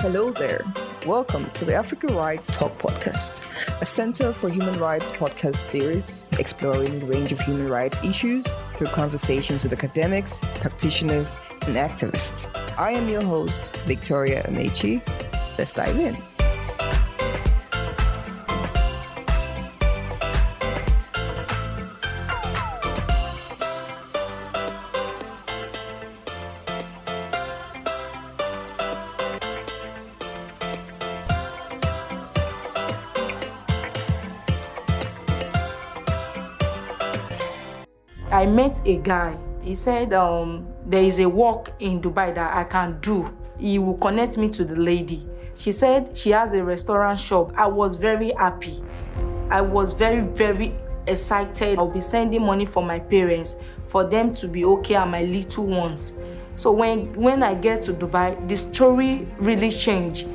Hello there. Welcome to the Africa Rights Talk podcast, a Center for Human Rights podcast series exploring a range of human rights issues through conversations with academics, practitioners, and activists. I am your host, Victoria Amechi. Let's dive in. I met a guy. He said um, there is a work in Dubai that I can do. He will connect me to the lady. She said she has a restaurant shop. I was very happy. I was very, very excited. I'll be sending money for my parents for them to be okay and my little ones. So when when I get to Dubai, the story really changed.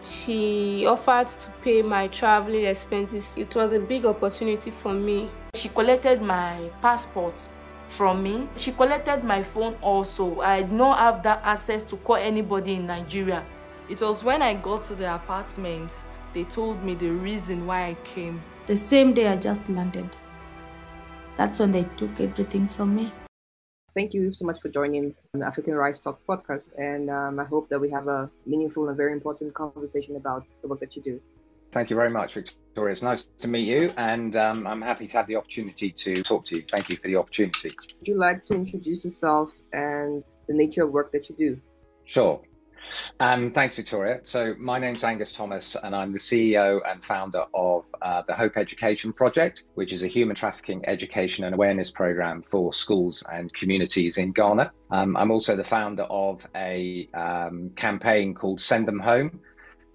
She offered to pay my traveling expenses. It was a big opportunity for me. She collected my passport from me. She collected my phone also. I did not have that access to call anybody in Nigeria. It was when I got to the apartment, they told me the reason why I came. The same day I just landed. That's when they took everything from me. Thank you so much for joining the African Rights Talk podcast. And um, I hope that we have a meaningful and very important conversation about the work that you do. Thank you very much, Victoria. It's nice to meet you, and um, I'm happy to have the opportunity to talk to you. Thank you for the opportunity. Would you like to introduce yourself and the nature of work that you do? Sure. Um, thanks, Victoria. So, my name's Angus Thomas, and I'm the CEO and founder of uh, the Hope Education Project, which is a human trafficking education and awareness program for schools and communities in Ghana. Um, I'm also the founder of a um, campaign called Send Them Home,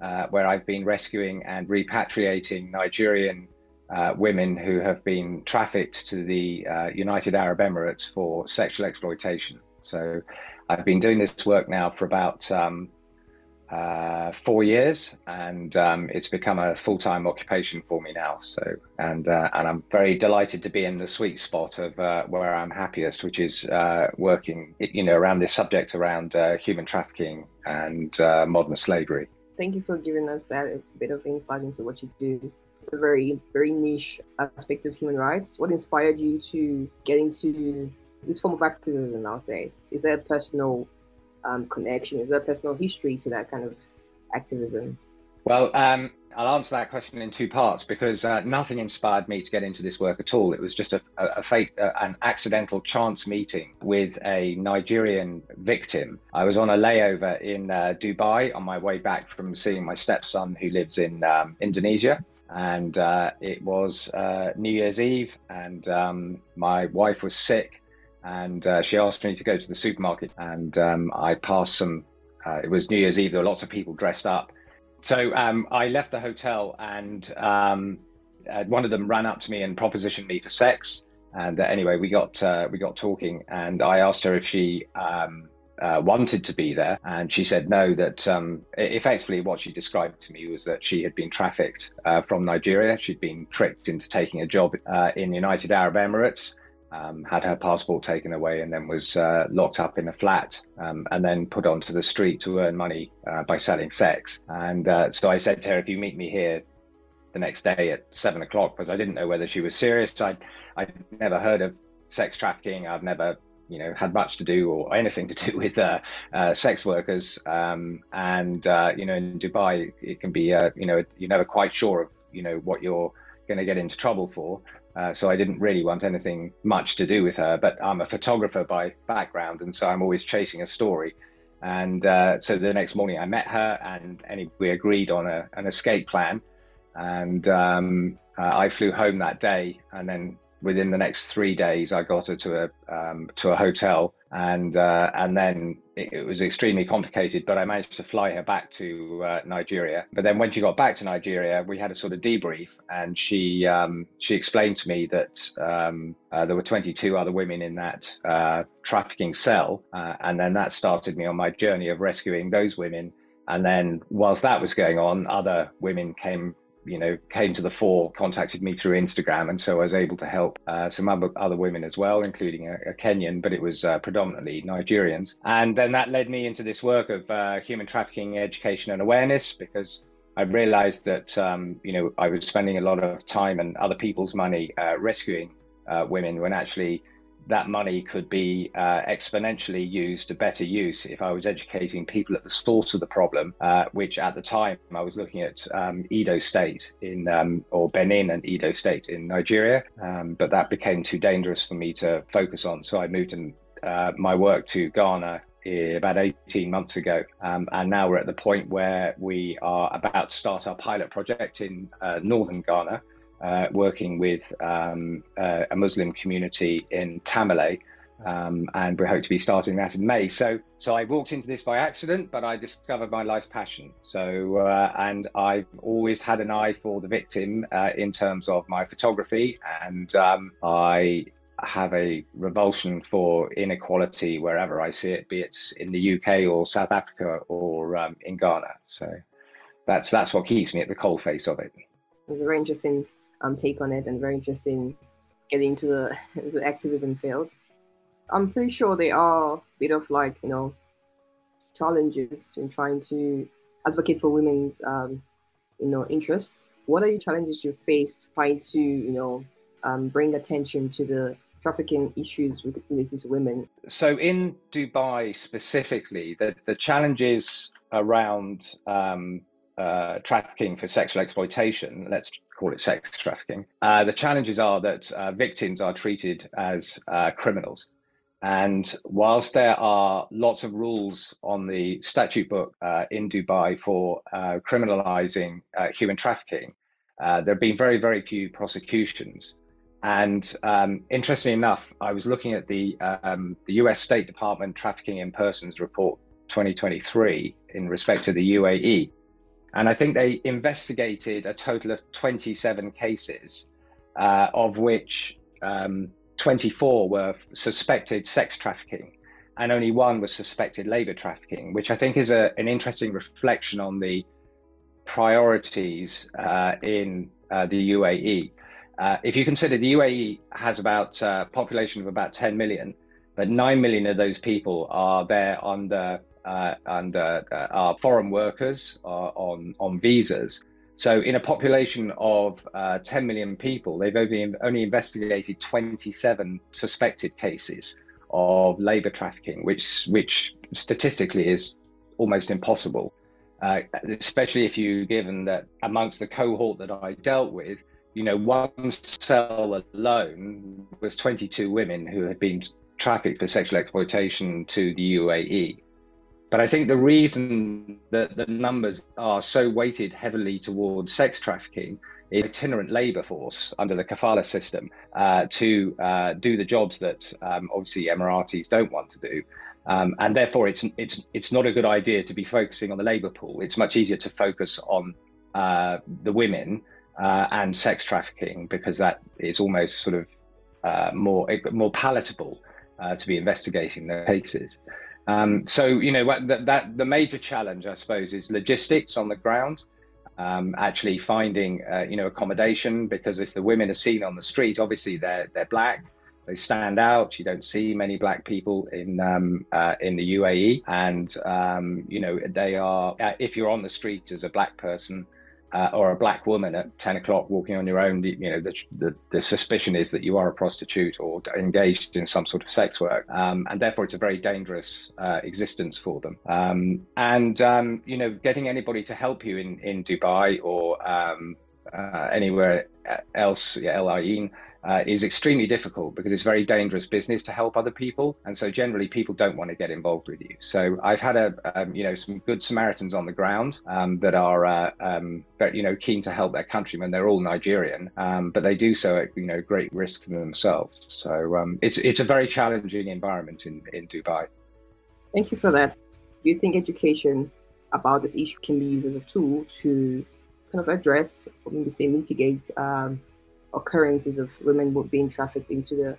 uh, where I've been rescuing and repatriating Nigerian uh, women who have been trafficked to the uh, United Arab Emirates for sexual exploitation. So I've been doing this work now for about um, uh, four years, and um, it's become a full-time occupation for me now. So, and uh, and I'm very delighted to be in the sweet spot of uh, where I'm happiest, which is uh, working, you know, around this subject around human trafficking and modern slavery. Thank you for giving us that bit of insight into what you do. It's a very, very niche aspect of human rights. What inspired you to get into this form of activism? I'll say, is there a personal um, connection? Is there a personal history to that kind of activism? Well, um, I'll answer that question in two parts because uh, nothing inspired me to get into this work at all. It was just a, a, a fate, uh, an accidental chance meeting with a Nigerian victim. I was on a layover in uh, Dubai on my way back from seeing my stepson who lives in um, Indonesia. And uh, it was uh, New Year's Eve, and um, my wife was sick, and uh, she asked me to go to the supermarket. And um, I passed some, it was New Year's Eve, there were lots of people dressed up so um, I left the hotel, and um, uh, one of them ran up to me and propositioned me for sex. And uh, anyway, we got uh, we got talking, and I asked her if she um, uh, wanted to be there, and she said no. That um, effectively, what she described to me was that she had been trafficked uh, from Nigeria. She'd been tricked into taking a job uh, in the United Arab Emirates um, had her passport taken away and then was uh, locked up in a flat um, and then put onto the street to earn money uh, by selling sex. And uh, so I said to her, if you meet me here the next day at seven o'clock, because I didn't know whether she was serious. I'd, I'd never heard of sex trafficking. I've never you know had much to do or anything to do with uh, uh, sex workers um, and uh, you know in Dubai it can be uh, you know you're never quite sure of you know what you're going to get into trouble for uh, so I didn't really want anything much to do with her. But I'm a photographer by background, and so I'm always chasing a story. And uh, so the next morning, I met her, and, we agreed on a, an escape plan. And um, uh, I flew home that day, and then within the next three days, I got her to a um, to a hotel, and uh, and then it, was extremely complicated. But I managed to fly her back to uh, Nigeria. But then when she got back to Nigeria, we had a sort of debrief, and she um, she explained to me that um, uh, there were 22 other women in that uh, trafficking cell, uh, and then that started me on my journey of rescuing those women. And then whilst that was going on, other women came you know, came to the fore, contacted me through Instagram, and so I was able to help uh, some other, women as well, including a, a Kenyan, but it was uh, predominantly Nigerians. And then that led me into this work of uh, human trafficking education and awareness because I realized that um, you know I was spending a lot of time and other people's money uh, rescuing uh, women when actually that money could be uh, exponentially used to better use if I was educating people at the source of the problem, uh, which at the time I was looking at um, Edo State in, um, or Benin and Edo State in Nigeria. Um, but that became too dangerous for me to focus on. So I moved in, uh, my work to Ghana eh, about 18 months ago. Um, and now we're at the point where we are about to start our pilot project in uh, northern Ghana uh, working with um, uh, a Muslim community in Tamale. Um, and we hope to be starting that in May. So, so I walked into this by accident, but I discovered my life's passion. So, uh, and I've always had an eye for the victim uh, in terms of my photography, and um, I have a revulsion for inequality wherever I see it, be it in the UK or South Africa or um, in Ghana. So, that's that's what keeps me at the coalface of it. It's very interesting um, take on it and very interested in getting into the, the activism field. I'm pretty sure there are a bit of like, you know, challenges in trying to advocate for women's, um, you know, interests. What are the challenges you faced trying to, you know, um, bring attention to the trafficking issues relating to women? So in Dubai specifically, the, the challenges around um, uh, trafficking for sexual exploitation, let's call it sex trafficking. Uh, the challenges are that uh, victims are treated as uh, criminals. And whilst there are lots of rules on the statute book uh, in Dubai for uh, criminalizing uh, human trafficking, there have been very, very few prosecutions. And um, interestingly enough, I was looking at the, um, the US State Department Trafficking in Persons Report 2023 in respect to the UAE. And I think they investigated a total of 27 cases, uh, of which um, 24 were suspected sex trafficking, and only one was suspected labor trafficking, which I think is a, an interesting reflection on the priorities uh, in uh, the UAE. Uh, if you consider the UAE has about a uh, population of about 10 million, but 9 million of those people are there under uh, and uh, uh, are foreign workers on, on visas. So, in a population of uh, 10 million people, they've only, only investigated 27 suspected cases of labor trafficking, which, which statistically is almost impossible. Uh, especially if you given that amongst the cohort that I dealt with, you know, one cell alone was 22 women who had been trafficked for sexual exploitation to the UAE. But I think the reason that the numbers are so weighted heavily towards sex trafficking is itinerant labor force under the kafala system uh, to uh, do the jobs that um, obviously Emiratis don't want to do. Um, and therefore, it's, it's, it's not a good idea to be focusing on the labor pool. It's much easier to focus on uh, the women uh, and sex trafficking because that is almost sort of uh, more, more palatable uh, to be investigating the cases. Um, so you know that, that, the major challenge, I suppose, is logistics on the ground. Um, actually finding uh, you know accommodation because if the women are seen on the street, obviously they're they're black, they stand out. You don't see many black people in um, uh, in the UAE, and um, you know they are. Uh, if you're on the street as a black person, uh, or a black woman at 10 o'clock walking on your own, you know, the, the, the, suspicion is that you are a prostitute or engaged in some sort of sex work. Um, and therefore, it's a very dangerous uh, existence for them. Um, and, um, you know, getting anybody to help you in, in Dubai or um, uh, anywhere else, yeah, Al Ain, uh, is extremely difficult because it's very dangerous business to help other people, and so generally people don't want to get involved with you. So I've had a um, you know some good Samaritans on the ground um, that are uh, um, very, you know keen to help their countrymen. They're all Nigerian, um, but they do so at you know great risk to themselves. So um, it's it's a very challenging environment in in Dubai. Thank you for that. Do you think education about this issue can be used as a tool to kind of address or maybe say mitigate um, occurrences of women being trafficked into the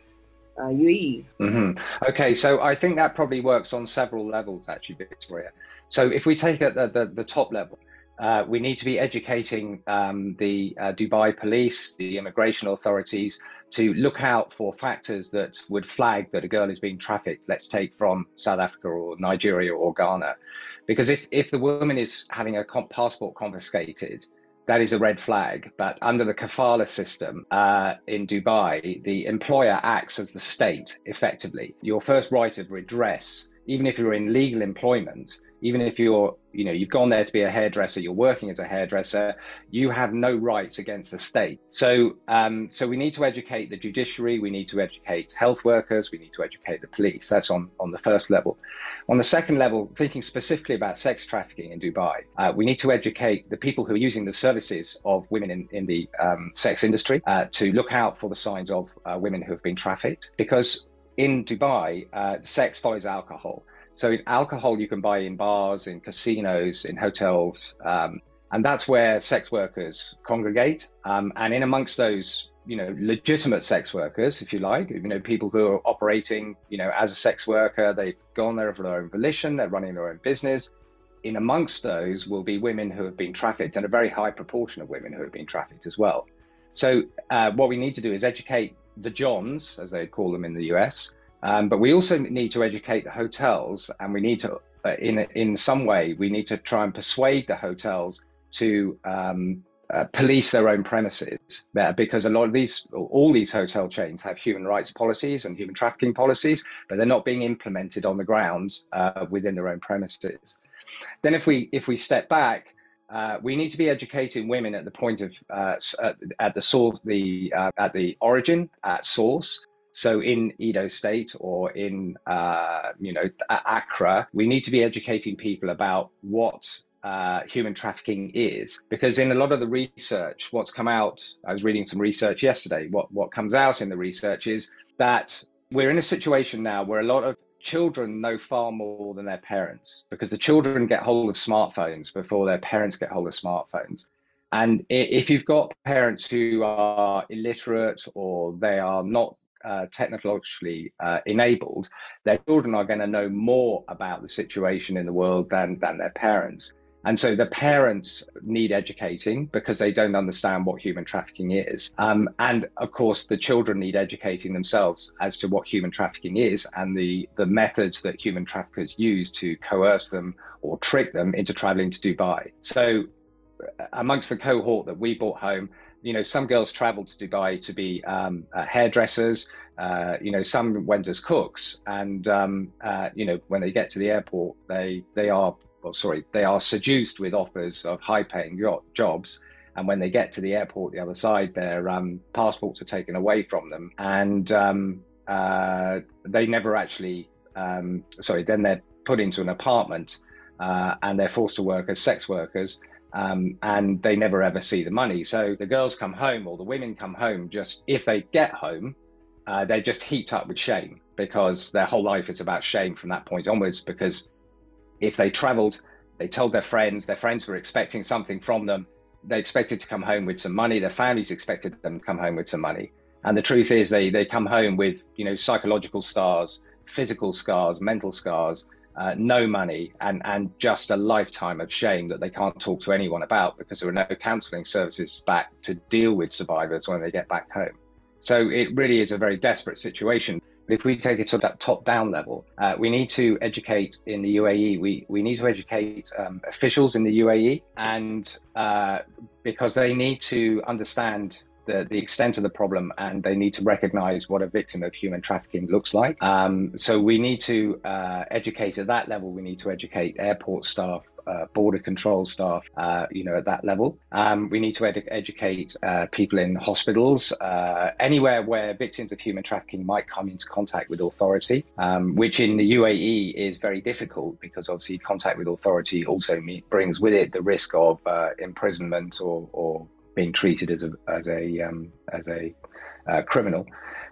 uh, UAE. Mm-hmm. Okay, so I think that probably works on several levels, actually, Victoria. So if we take at the, the, the top level, uh, we need to be educating um, the uh, Dubai police, the immigration authorities, to look out for factors that would flag that a girl is being trafficked. Let's take from South Africa or Nigeria or Ghana, because if if the woman is having a passport confiscated, that is a red flag. But under the kafala system uh, in Dubai, the employer acts as the state effectively. Your first right of redress, even if you're in legal employment, even if you're you know you've gone there to be a hairdresser you're working as a hairdresser you have no rights against the state so um, so we need to educate the judiciary we need to educate health workers we need to educate the police that's on on the first level on the second level thinking specifically about sex trafficking in dubai uh, we need to educate the people who are using the services of women in, in the um, sex industry uh, to look out for the signs of uh, women who have been trafficked because in dubai uh, sex follows alcohol so in alcohol you can buy in bars, in casinos, in hotels, um, and that's where sex workers congregate. Um, and in amongst those, you know, legitimate sex workers, if you like, you know, people who are operating, you know, as a sex worker, they've gone there for their own volition, they're running their own business. In amongst those will be women who have been trafficked, and a very high proportion of women who have been trafficked as well. So, uh, what we need to do is educate the Johns, as they call them in the US, um, but we also need to educate the hotels, and we need to, uh, in in some way, we need to try and persuade the hotels to um, uh, police their own premises there, because a lot of these, all these hotel chains have human rights policies and human trafficking policies, but they're not being implemented on the ground uh, within their own premises. Then, if we if we step back, uh, we need to be educating women at the point of uh, at, the source, the uh, at the origin, at source, so in Edo State or in you know Accra, we need to be educating people about what uh, human trafficking is, because in a lot of the research, what's come out, I was reading some research yesterday. What what comes out in the research is that we're in a situation now where a lot of children know far more than their parents because the children get hold of smartphones before their parents get hold of smartphones. And if you've got parents who are illiterate or they are not uh, technologically uh, enabled, their children are going to know more about the situation in the world than, than their parents. And so the parents need educating because they don't understand what human trafficking is. Um, and of course, the children need educating themselves as to what human trafficking is and the, the methods that human traffickers use to coerce them or trick them into traveling to Dubai. So, amongst the cohort that we brought home, you know, some girls traveled to Dubai to be um, uh, hairdressers. Uh, you know, some went as cooks, and um, uh, you know, when they get to the airport, they they are well, sorry, they are seduced with offers of high-paying jobs. And when they get to the airport, the other side, their um, passports are taken away from them, and um, uh, they never actually. Um, sorry, then they're put into an apartment, uh, and they're forced to work as sex workers um, and they never ever see the money. So the girls come home or the women come home just if they get home, uh, they're just heaped up with shame because their whole life is about shame from that point onwards. Because if they traveled, they told their friends, their friends were expecting something from them. They expected to come home with some money. Their families expected them to come home with some money. And the truth is, they they come home with you know psychological scars, physical scars, mental scars, uh, no money and, and just a lifetime of shame that they can't talk to anyone about because there are no counselling services back to deal with survivors when they get back home. So it really is a very desperate situation. If we take it to that top down level, uh, we need to educate in the UAE. We, we need to educate um, officials in the UAE, and uh, because they need to understand the, the extent of the problem and they need to recognize what a victim of human trafficking looks like. Um, so we need to uh, educate at that level. We need to educate airport staff, uh, border control staff, uh, you know, at that level. Um, we need to ed- educate uh, people in hospitals, uh, anywhere where victims of human trafficking might come into contact with authority, um, which in the UAE is very difficult because obviously contact with authority also brings with it the risk of uh, imprisonment or, or being treated as a as a um, as a uh, criminal.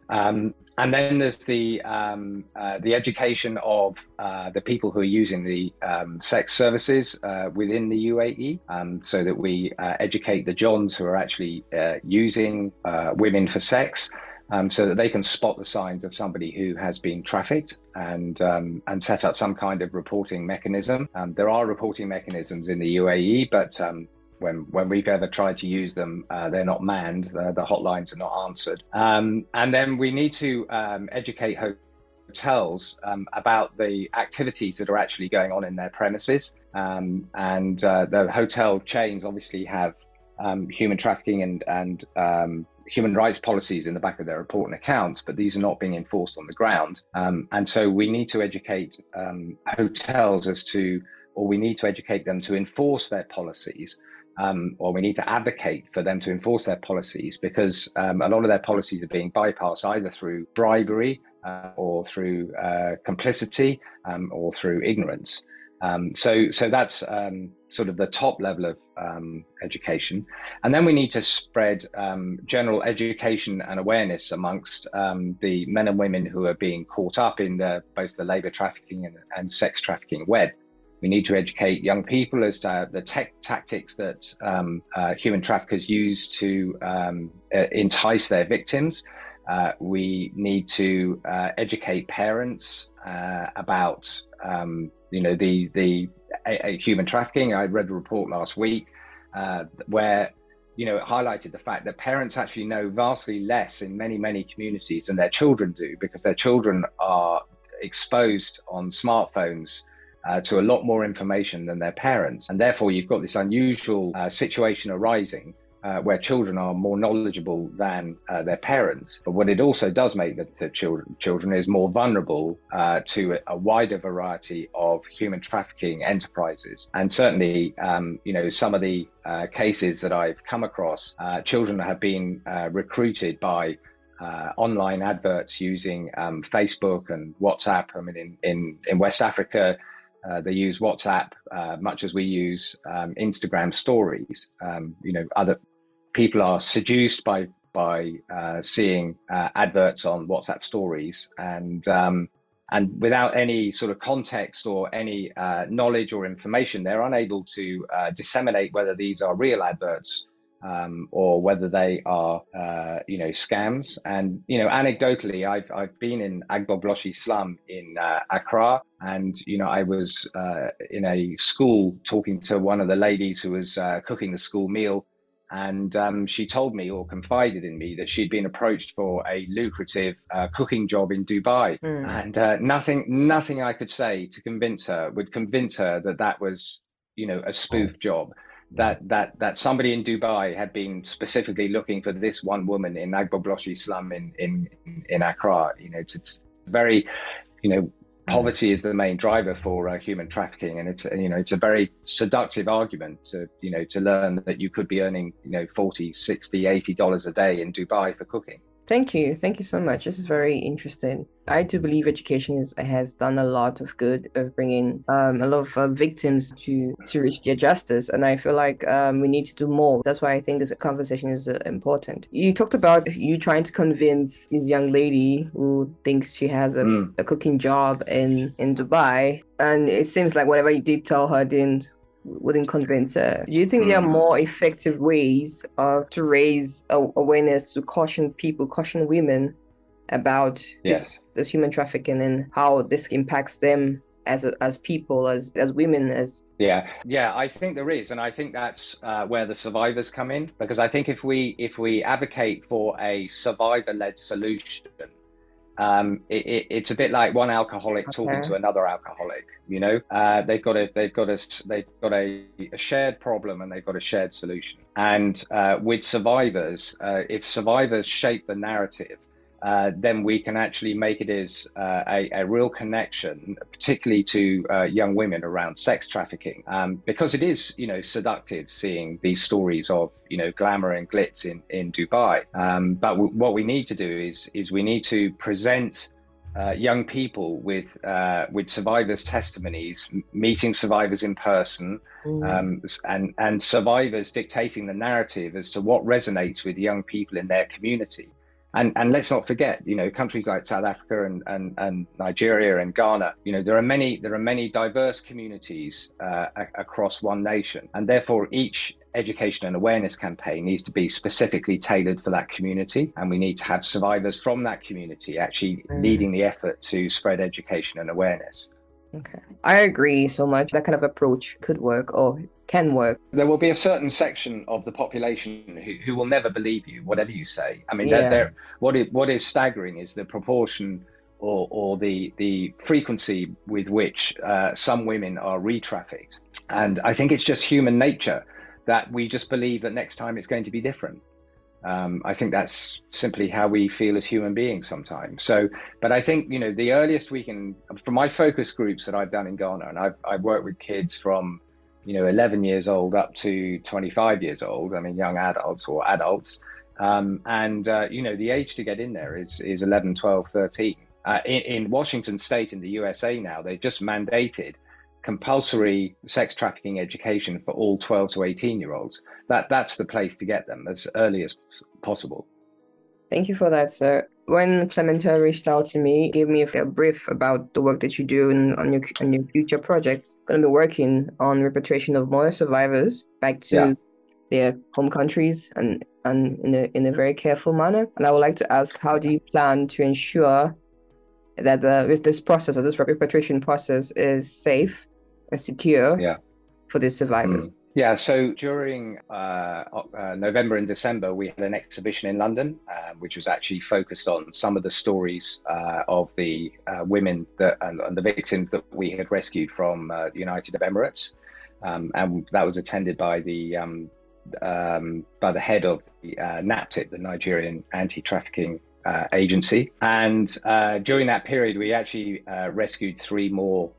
Um, and then there's the um, uh, the education of uh, the people who are using the um, sex services uh, within the UAE, um, so that we uh, educate the Johns who are actually uh, using women for sex. um, so that they can spot the signs of somebody who has been trafficked and um, and set up some kind of reporting mechanism. There are reporting mechanisms in the UAE, but when when we've ever tried to use them, uh, they're not manned. The, the, hotlines are not answered. Um, and then we need to um, educate hotels um, about the activities that are actually going on in their premises. Um, and uh, the hotel chains obviously have um, human trafficking and and um, human rights policies in the back of their report and accounts, but these are not being enforced on the ground. And so we need to educate hotels as to, or we need to educate them to enforce their policies. Um, or we need to advocate for them to enforce their policies because um, a lot of their policies are being bypassed either through bribery uh, or through uh, complicity um, or through ignorance. Um, so, so that's um, sort of the top level of um, education, and then we need to spread general education and awareness amongst the men and women who are being caught up in the, both the labour trafficking and, and, sex trafficking web. We need to educate young people as to the tech tactics that um, uh, human traffickers use to uh, entice their victims. Uh, we need to uh, educate parents uh, about um, you know the the human trafficking. I read a report last week uh, where you know it highlighted the fact that parents actually know vastly less in many many communities than their children do because their children are exposed on smartphones uh, to a lot more information than their parents and therefore you've got this unusual uh, situation arising uh, where children are more knowledgeable than uh, their parents. But what it also does make the, the children children is more vulnerable uh, to a, wider variety of human trafficking enterprises. And certainly, um, you know, some of the uh, cases that I've come across, uh, children have been uh, recruited by. online adverts using um, Facebook and WhatsApp. I mean, in, in, in West Africa, uh, they use WhatsApp uh, much as we use um, Instagram stories. Um, you know, other people are seduced by by uh, seeing uh, adverts on WhatsApp stories and um, and without any sort of context or any uh, knowledge or information, they're unable to disseminate whether these are real adverts um, or whether they are uh, you know scams. And you know, anecdotally, I've I've been in Agbogbloshie slum in uh, Accra, and you know, I was in a school talking to one of the ladies who was cooking the school meal and um, she told me or confided in me that she'd been approached for a lucrative uh, cooking job in Dubai, mm. and uh, nothing, nothing I could say to convince her would convince her that that was, you know, a spoof oh. job. That that that somebody in Dubai had been specifically looking for this one woman in Agbogbloshie slum in in in Accra. You know, it's, it's very, you know, poverty is the main driver for uh, human trafficking and it's you know it's a very seductive argument to you know to learn that you could be earning you know 40 60 80 dollars a day in dubai for cooking Thank you. Thank you so much. This is very interesting. I do believe education is, has done a lot of good of bringing um, a lot of uh, victims to to reach their justice, and I feel like um, we need to do more. That's why I think this conversation is uh, important. You talked about you trying to convince this young lady who thinks she has a, mm. a cooking job in in Dubai, and it seems like whatever you did tell her didn't wouldn't convince her. Do you think mm. there are hmm. more effective ways of to raise awareness to caution people, caution women about yes. this, this human trafficking and how this impacts them as as people, as as women, as yeah, yeah. I think there is, and I think that's uh, where the survivors come in because I think if we if we advocate for a survivor led solution um, it, it, it's a bit like one alcoholic okay. talking to another alcoholic. You know, uh, they've got a they've got a they've got a, a shared problem and they've got a shared solution. And uh, with survivors, uh, if survivors shape the narrative, uh, then we can actually make it as uh, a, a, real connection, particularly to uh, young women around sex trafficking, um, because it is, you know, seductive seeing these stories of, you know, glamour and glitz in in Dubai. Um, but w- what we need to do is is we need to present. Uh, young people with uh, with survivors' testimonies, m- meeting survivors in person, um, and and survivors dictating the narrative as to what resonates with young people in their community. And, and let's not forget, you know, countries like South Africa and, and, and Nigeria and Ghana, you know, there are many there are many diverse communities uh, across one nation, and therefore each education and awareness campaign needs to be specifically tailored for that community, and we need to have survivors from that community actually mm. leading the effort to spread education and awareness. Okay, I agree so much. That kind of approach could work, or can work. There will be a certain section of the population who, who will never believe you, whatever you say. I mean, yeah. they're, they're, what, is, what is staggering is the proportion or, or the, the frequency with which uh, some women are re trafficked. And I think it's just human nature that we just believe that next time it's going to be different. Um, I think that's simply how we feel as human beings sometimes. So, but I think you know the earliest we can, from my focus groups that I've done in Ghana, and I've I've worked with kids from you know 11 years old up to 25 years old i mean young adults or adults. Um, and uh, you know the age to get in there is is 11 12 13 uh, in, in, washington state in the usa now they've just mandated compulsory sex trafficking education for all 12 to 18 year olds. That that's the place to get them as early as possible. Thank you for that, sir. When Clementa reached out to me, gave me a, brief about the work that you do and on your on your future projects. Going to be working on repatriation of more survivors back to yeah. their home countries and and in a in a very careful manner. And I would like to ask, how do you plan to ensure that the this process or this repatriation process is safe and secure yeah. for the survivors? Mm. Yeah, so during uh, uh, November and December, we had an exhibition in London, uh, which was actually focused on some of the stories uh, of the uh, women that, and, and, the victims that we had rescued from uh, the United Arab Emirates, um, and that was attended by the um, um, by the head of the NAPTIP, the Nigerian Anti-Trafficking Agency. And during that period, we actually rescued three more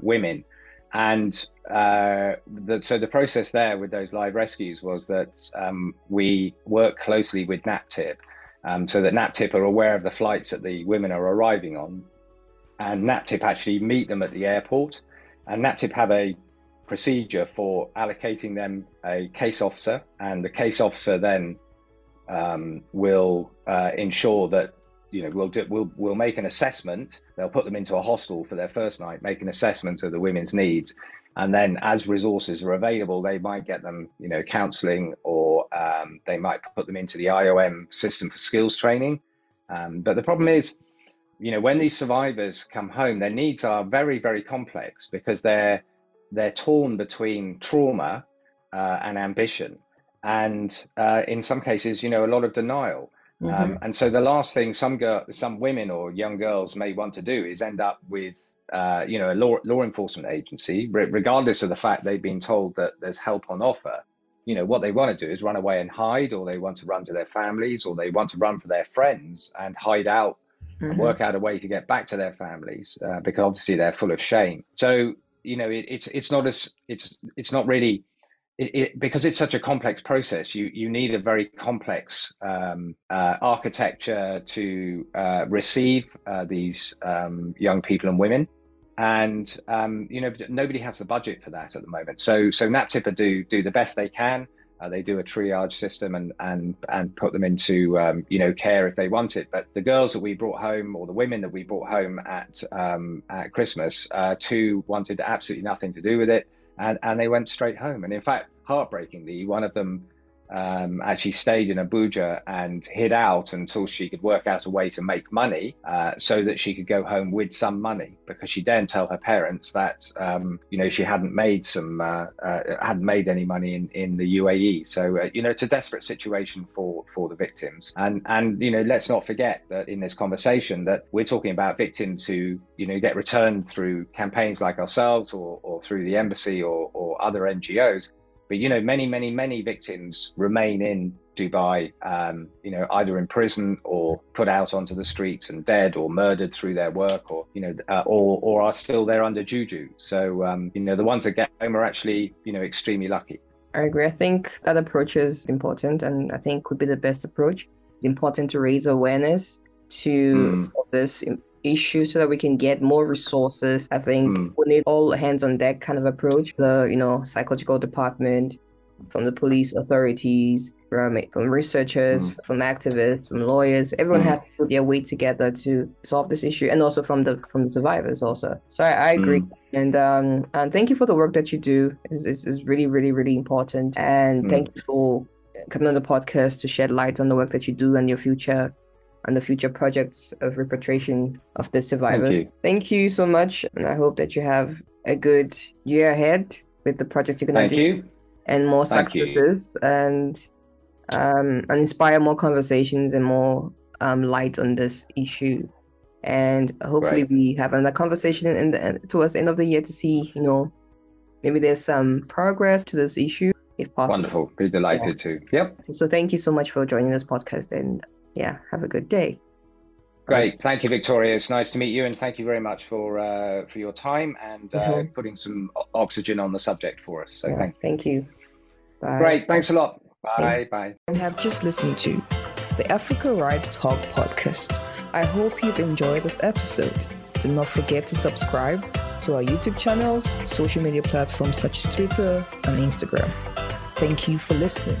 women. And uh, the, so the process there with those live rescues was that um, we work closely with NAPTIP um, so that NAPTIP are aware of the flights that the women are arriving on. And NAPTIP actually meet them at the airport. And NAPTIP have a procedure for allocating them a case officer. And the case officer then um, will uh, ensure that you know we'll do, we'll we'll make an assessment. They'll put them into a hostel for their first night, make an assessment of the women's needs, and then as resources are available, they might get them you know counselling or um, they might put them into the IOM system for skills training. Um, but the problem is, you know, when these survivors come home, their needs are very very complex because they're they're torn between trauma uh, and ambition, and uh, in some cases, you know, a lot of denial. Um, mm-hmm. Um, and so the last thing some girl, some women or young girls may want to do is end up with, uh, you know, a law law enforcement agency, regardless of the fact they've been told that there's help on offer. You know, what they want to do is run away and hide, or they want to run to their families, or they want to run for their friends and hide out mm-hmm. and work out a way to get back to their families uh, because obviously they're full of shame. So you know, it, it's it's not as it's it's not really it, it, because it's such a complex process, you you need a very complex um, uh, architecture to uh, receive uh, these um, young people and women, and um, you know nobody has the budget for that at the moment. So so NAPTIPA do do the best they can. Uh, they do a triage system and and and put them into um, you know care if they want it. But the girls that we brought home, or the women that we brought home at um, at Christmas, uh, two wanted absolutely nothing to do with it and, and they went straight home. And in fact, heartbreakingly, one of them um, actually stayed in Abuja and hid out until she could work out a way to make money uh, so that she could go home with some money because she daren't tell her parents that um, you know she hadn't made some uh, uh, hadn't made any money in, in the UAE so uh, you know it's a desperate situation for for the victims. And and you know let's not forget that in this conversation that we're talking about victims who you know get returned through campaigns like ourselves or, or through the embassy or, or other NGOs but you know, many, many, many victims remain in Dubai, um, you know, either in prison or put out onto the streets and dead or murdered through their work, or you know, uh, or or are still there under juju. So um, you know, the ones that get home are actually you know extremely lucky. I agree. I think that approach is important, and I think could be the best approach. It's important to raise awareness to mm. this issue so that we can get more resources. I think mm. we need all hands on deck kind of approach. The you know psychological department, from the police authorities, from, from researchers, Mm. from activists, from lawyers. Everyone Mm. had to put their weight together to solve this issue, and also from the from the survivors also. So I, I agree, Mm. and um and thank you for the work that you do. It's, it's really really really important, and Mm. thank you for coming on the podcast to shed light on the work that you do and your future and the future projects of repatriation of the survivors. Thank you. Thank you so much, and I hope that you have a good year ahead with the projects you're gonna do you. and more Thank you. successes and um and inspire more conversations and more um light on this issue. And hopefully Great. we have another conversation in the towards the end of the year to see, you know, maybe there's some progress to this issue if possible. Wonderful. Be delighted to. Yep. So thank you so much for joining this podcast and yeah, have a good day. Great. Thank you, Victoria. It's nice to meet you, and thank you very much for uh, for your time and uh, Mhm. putting some oxygen on the subject for us. So Yeah, thank thank you. Bye. Great. Thanks a lot. Bye. Bye. You have just listened to the Africa Rights Talk podcast. I hope you've enjoyed this episode. Do not forget to subscribe to our YouTube channels, social media platforms such as Twitter and Instagram. Thank you for listening.